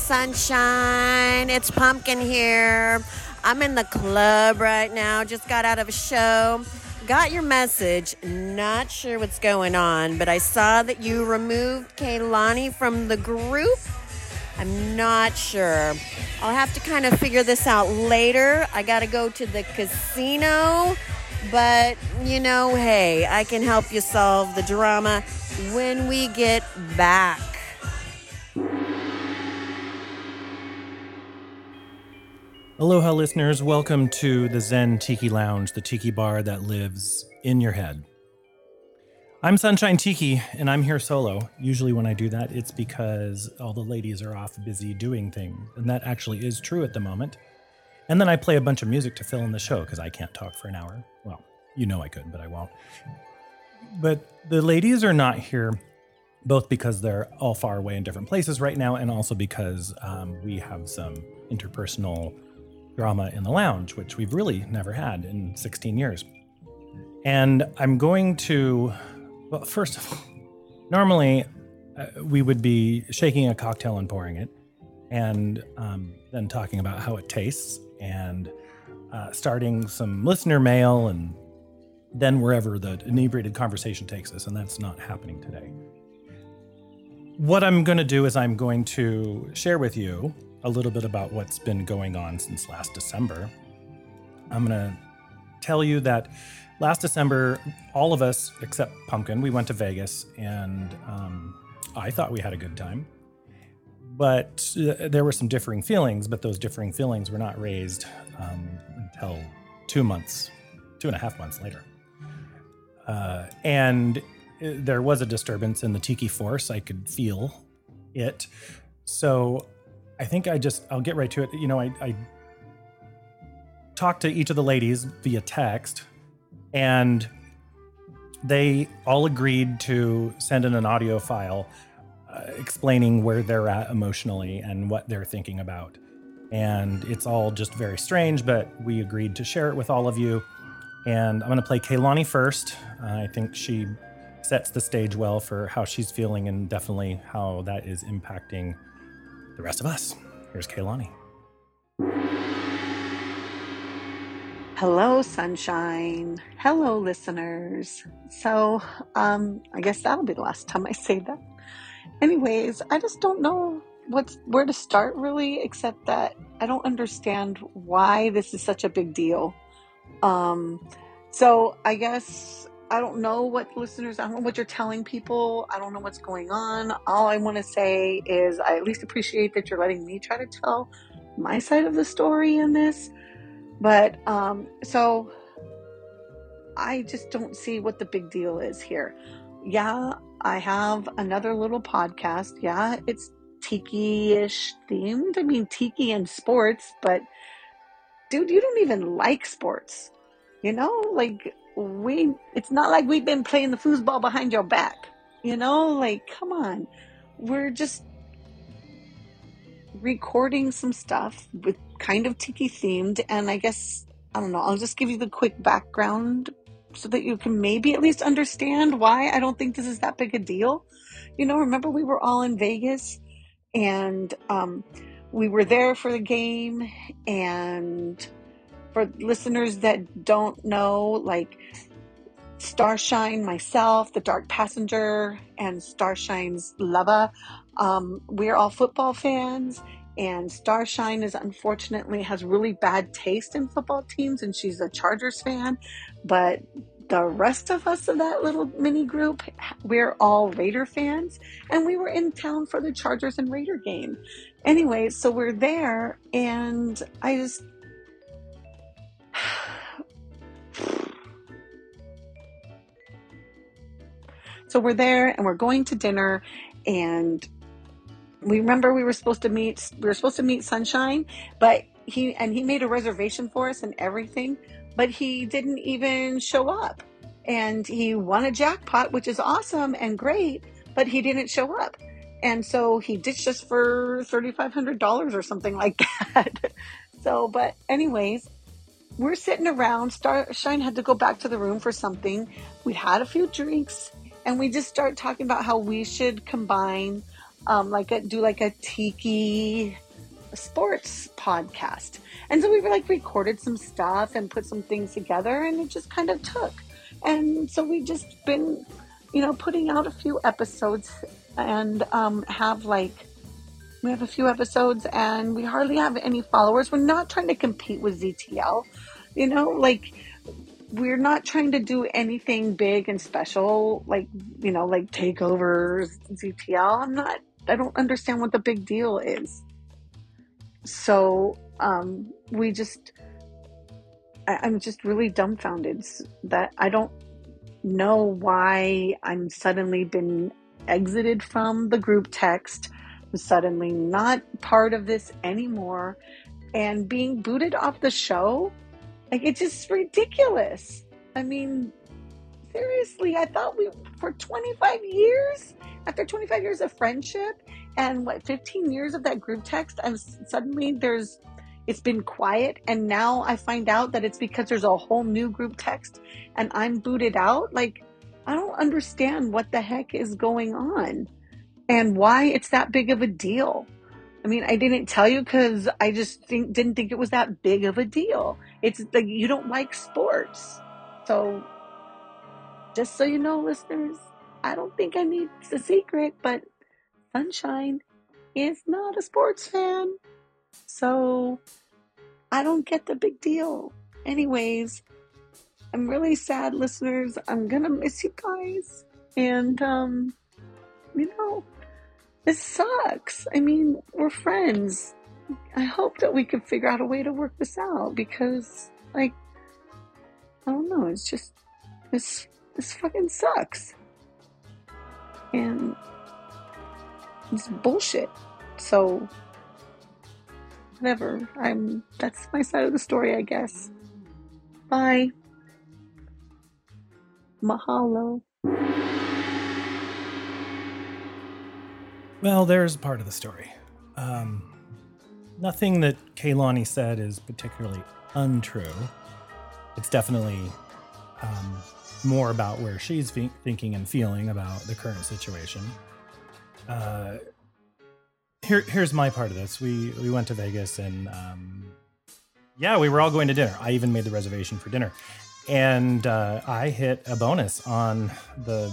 Sunshine. It's Pumpkin here. I'm in the club right now. Just got out of a show. Got your message. Not sure what's going on, but I saw that you removed Kaylani from the group. I'm not sure. I'll have to kind of figure this out later. I got to go to the casino. But, you know, hey, I can help you solve the drama when we get back. Aloha, listeners. Welcome to the Zen Tiki Lounge, the tiki bar that lives in your head. I'm Sunshine Tiki, and I'm here solo. Usually, when I do that, it's because all the ladies are off busy doing things, and that actually is true at the moment. And then I play a bunch of music to fill in the show because I can't talk for an hour. Well, you know I could, but I won't. But the ladies are not here both because they're all far away in different places right now, and also because um, we have some interpersonal drama in the lounge, which we've really never had in 16 years. And I'm going to, well, first of all, normally uh, we would be shaking a cocktail and pouring it, and um, then talking about how it tastes, and uh, starting some listener mail, and then wherever the inebriated conversation takes us. And that's not happening today. What I'm going to do is I'm going to share with you a little bit about what's been going on since last December. I'm going to tell you that last December, all of us except Pumpkin, we went to Vegas and um, I thought we had a good time. But uh, there were some differing feelings, but those differing feelings were not raised um, until two months, two and a half months later. Uh, and uh, there was a disturbance in the Tiki Force. I could feel it. So I think I just I'll get right to it. You know, I, I talked to each of the ladies via text, and they all agreed to send in an audio file uh, explaining where they're at emotionally and what they're thinking about. And it's all just very strange, but we agreed to share it with all of you. And I'm going to play Kaylani first. Uh, I think she sets the stage well for how she's feeling and definitely how that is impacting the rest of us. Here's Kaylani. Hello, sunshine. Hello, listeners. So, um, I guess that'll be the last time I say that. Anyways, I just don't know what's where to start really, except that I don't understand why this is such a big deal. Um, so I guess I don't know what listeners, I don't know what you're telling people. I don't know what's going on. All I want to say is I at least appreciate that you're letting me try to tell my side of the story in this. But um, so I just don't see what the big deal is here. Yeah, I have another little podcast. Yeah, it's tiki ish themed. I mean, tiki and sports, but dude, you don't even like sports. You know, like we it's not like we've been playing the foosball behind your back. You know, like come on. We're just recording some stuff with kind of tiki themed and I guess I don't know, I'll just give you the quick background so that you can maybe at least understand why I don't think this is that big a deal. You know, remember we were all in Vegas and um we were there for the game and for listeners that don't know, like Starshine, myself, the Dark Passenger, and Starshine's lover, um, we're all football fans. And Starshine is unfortunately has really bad taste in football teams, and she's a Chargers fan. But the rest of us of that little mini group, we're all Raider fans, and we were in town for the Chargers and Raider game. Anyway, so we're there, and I just So we're there and we're going to dinner and we remember we were supposed to meet we were supposed to meet Sunshine, but he and he made a reservation for us and everything, but he didn't even show up. And he won a jackpot, which is awesome and great, but he didn't show up. And so he ditched us for $3,500 or something like that. so, but anyways, we're sitting around. Starshine had to go back to the room for something. We had a few drinks and we just start talking about how we should combine um, like a, do like a tiki sports podcast. And so we were like recorded some stuff and put some things together and it just kind of took. And so we just been, you know, putting out a few episodes and um, have like we have a few episodes and we hardly have any followers. We're not trying to compete with ZTL. You know, like we're not trying to do anything big and special like, you know, like takeovers ZTL. I'm not I don't understand what the big deal is. So um, we just, I, I'm just really dumbfounded that I don't know why I'm suddenly been exited from the group text. I'm suddenly not part of this anymore, and being booted off the show. Like it's just ridiculous. I mean, seriously, I thought we for 25 years, after 25 years of friendship and what 15 years of that group text, I'm suddenly there's it's been quiet and now I find out that it's because there's a whole new group text and I'm booted out. Like I don't understand what the heck is going on and why it's that big of a deal. I mean, I didn't tell you because I just think, didn't think it was that big of a deal. It's like you don't like sports. So just so you know, listeners, I don't think I need the secret, but Sunshine is not a sports fan. So I don't get the big deal. Anyways, I'm really sad, listeners. I'm gonna miss you guys. And, um, you know, this sucks. I mean, we're friends. I hope that we can figure out a way to work this out because, like, I don't know. It's just, this this fucking sucks. And it's bullshit. So whatever. I'm that's my side of the story, I guess. Bye. Mahalo. Well, there's part of the story. Um, nothing that Kaylani said is particularly untrue. It's definitely um, more about where she's fe- thinking and feeling about the current situation. Uh, here, here's my part of this. We we went to Vegas and um, yeah, we were all going to dinner. I even made the reservation for dinner, and uh, I hit a bonus on the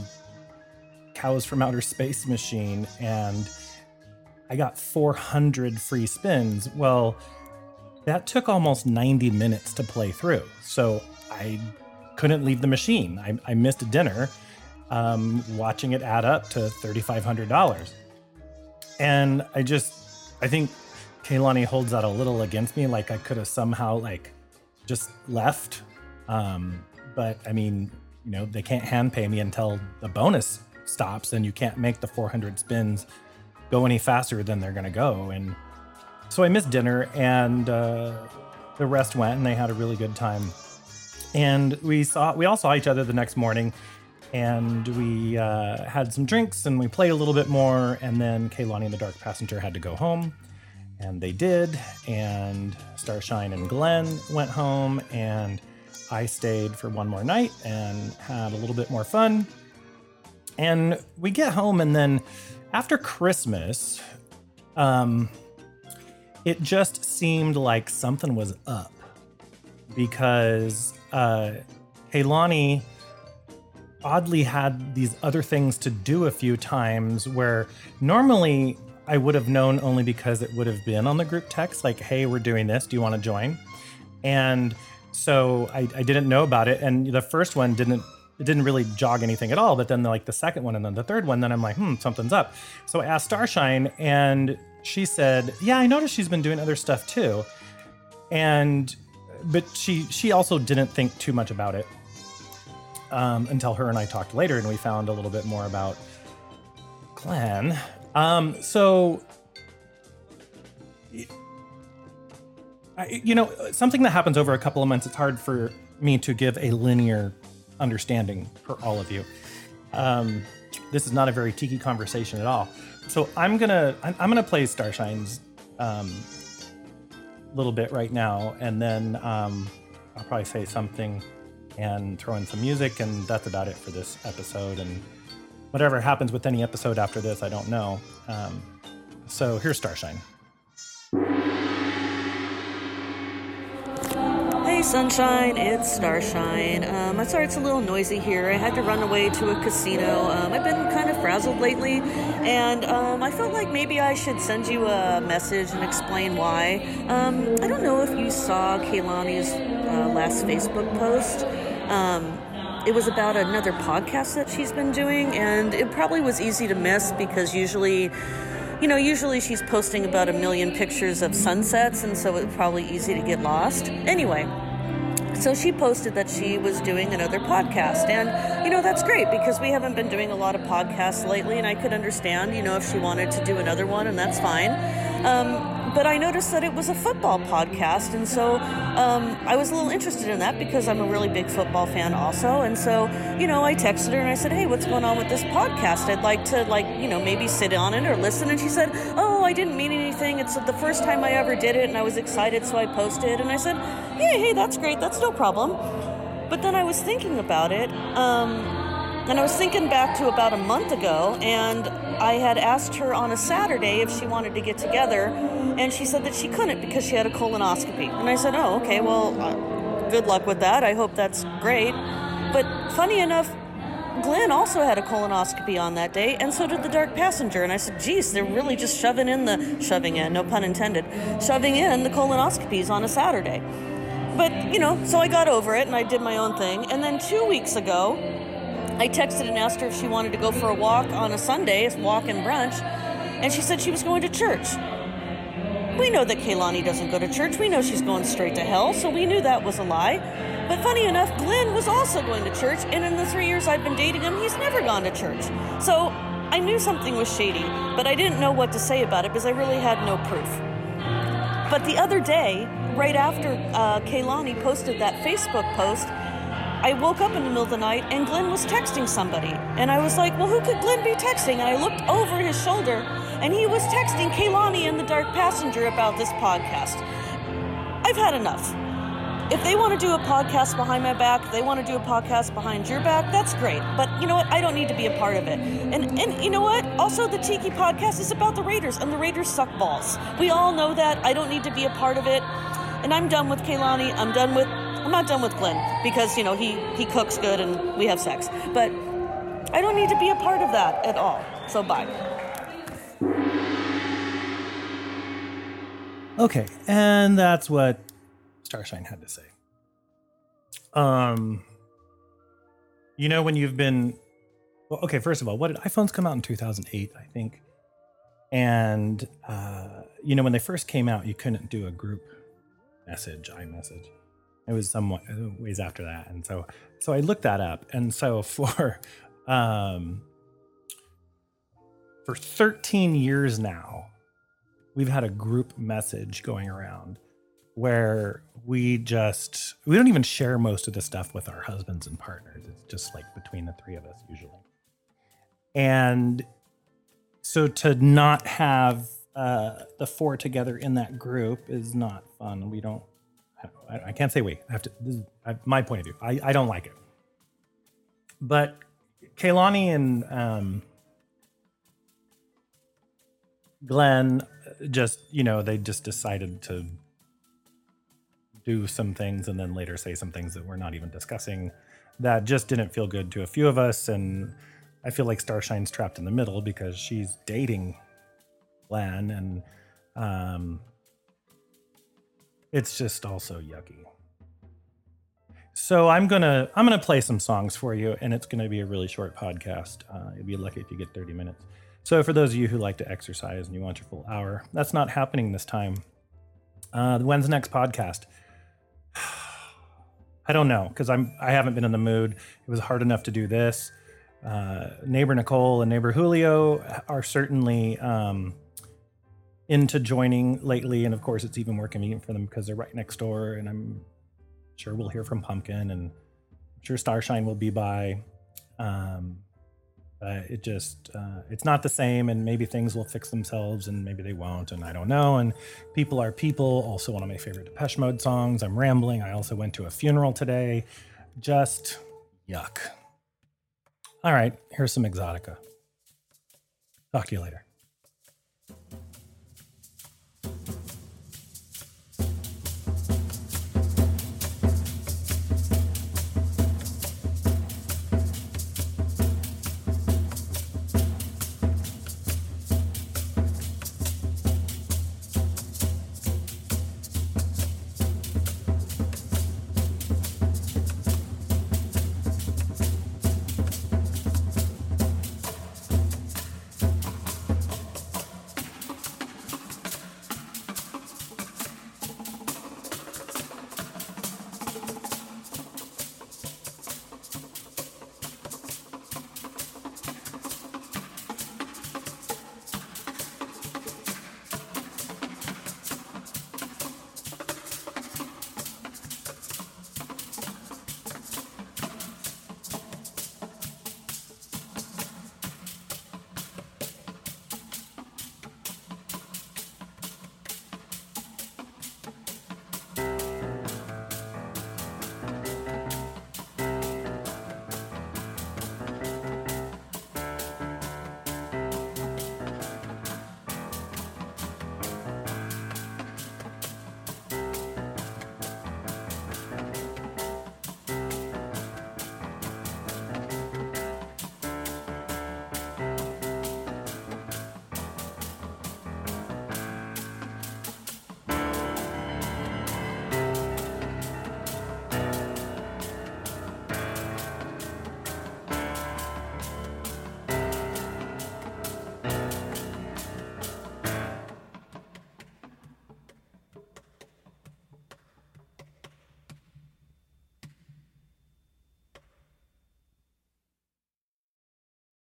cows from outer space machine, and I got 400 free spins. Well, that took almost 90 minutes to play through, so I couldn't leave the machine. I, I missed dinner um, watching it add up to $3,500. And I just, I think Kaylani holds that a little against me. Like I could have somehow like just left. Um, but I mean, you know, they can't hand pay me until the bonus stops and you can't make the 400 spins go any faster than they're going to go. And so I missed dinner and uh, the rest went and they had a really good time. And we saw we all saw each other the next morning and we uh, had some drinks and we played a little bit more. And then Kaylani and the dark passenger had to go home and they did. And starshine and glenn went home and i stayed for one more night and had a little bit more fun and we get home and then after christmas um, it just seemed like something was up because uh, Kaylani oddly had these other things to do a few times where normally I would have known only because it would have been on the group text, like, hey, we're doing this. Do you want to join? And so I, I didn't know about it. And the first one didn't it didn't really jog anything at all. But then like the second one and then the third one, then I'm like, hmm, something's up. So I asked Starshine and she said, Yeah, I noticed she's been doing other stuff too. And but she she also didn't think too much about it um, until her and I talked later, and we found a little bit more about Glenn. Um, so, you know, something that happens over a couple of months, it's hard for me to give a linear understanding for all of you. Um, this is not a very tiki conversation at all. So I'm gonna I'm, I'm gonna play Starshine's um, little bit right now, and then um, I'll probably say something and throw in some music, and that's about it for this episode. And whatever happens with any episode after this, I don't know. Um, so here's Starshine. Sunshine, it's Starshine. Um, I'm sorry it's a little noisy here. I had to run away to a casino. Um, I've been kind of frazzled lately, and um, I felt like maybe I should send you a message and explain why. Um, I don't know if you saw Kaylani's uh, last Facebook post. Um, it was about another podcast that she's been doing, and it probably was easy to miss because usually you know, usually she's posting about a million pictures of sunsets, and so it's probably easy to get lost. Anyway, so she posted that she was doing another podcast. And, you know, that's great because we haven't been doing a lot of podcasts lately, and I could understand, you know, if she wanted to do another one, and that's fine. Um, but I noticed that it was a football podcast, and so um, I was a little interested in that because I'm a really big football fan, also. And so, you know, I texted her and I said, "Hey, what's going on with this podcast? I'd like to, like, you know, maybe sit on it or listen." And she said, "Oh, I didn't mean anything. It's the first time I ever did it, and I was excited, so I posted." And I said, "Hey, hey, that's great. That's no problem." But then I was thinking about it. Um, and I was thinking back to about a month ago, and I had asked her on a Saturday if she wanted to get together, and she said that she couldn't because she had a colonoscopy. And I said, Oh, okay, well, uh, good luck with that. I hope that's great. But funny enough, Glenn also had a colonoscopy on that day, and so did the dark passenger. And I said, geez, they're really just shoving in the, shoving in, no pun intended, shoving in the colonoscopies on a Saturday. But, you know, so I got over it and I did my own thing. And then two weeks ago, I texted and asked her if she wanted to go for a walk on a Sunday, walk and brunch, and she said she was going to church. We know that Kaylani doesn't go to church. We know she's going straight to hell, so we knew that was a lie. But funny enough, Glenn was also going to church, and in the three years I've been dating him, he's never gone to church. So I knew something was shady, but I didn't know what to say about it because I really had no proof. But the other day, right after uh, Kaylani posted that Facebook post, I woke up in the middle of the night and Glenn was texting somebody. And I was like, well, who could Glenn be texting? And I looked over his shoulder and he was texting Kaylani and the Dark Passenger about this podcast. I've had enough. If they want to do a podcast behind my back, they want to do a podcast behind your back, that's great. But you know what? I don't need to be a part of it. And and you know what? Also the Tiki podcast is about the Raiders and the Raiders suck balls. We all know that. I don't need to be a part of it. And I'm done with Kaylani. I'm done with I'm not done with Glenn because you know he he cooks good and we have sex, but I don't need to be a part of that at all. So bye. Okay, and that's what Starshine had to say. Um, you know when you've been, well, okay. First of all, what did iPhones come out in 2008? I think, and uh, you know when they first came out, you couldn't do a group message, iMessage it was some ways after that. And so so i looked that up. And so for um for 13 years now we've had a group message going around where we just we don't even share most of the stuff with our husbands and partners. It's just like between the three of us usually. And so to not have uh, the four together in that group is not fun. We don't I, can't say we. I have to. This is my point of view. I, I don't like it. But Kaylani and um, Glenn just, you know, they just decided to do some things and then later say some things that we're not even discussing that just didn't feel good to a few of us. And I feel like Starshine's trapped in the middle because she's dating Glenn and um, it's just also yucky. So I'm gonna I'm gonna play some songs for you, and it's gonna be a really short podcast. Uh, you'd be lucky if you get 30 minutes. So for those of you who like to exercise and you want your full hour, that's not happening this time. Uh, when's the next podcast? I don't know because I'm I haven't been in the mood. It was hard enough to do this. Uh, neighbor Nicole and neighbor Julio are certainly um, into joining lately, and of course, it's even more convenient for them because they're right next door. And I'm sure we'll hear from Pumpkin, and I'm sure Starshine will be by. Um, but it just uh, it's not the same, and maybe things will fix themselves, and maybe they won't, and I don't know. And people are people. Also, one of my favorite Depeche Mode songs. I'm rambling. I also went to a funeral today. Just yuck. All right, here's some exotica. Talk to you later.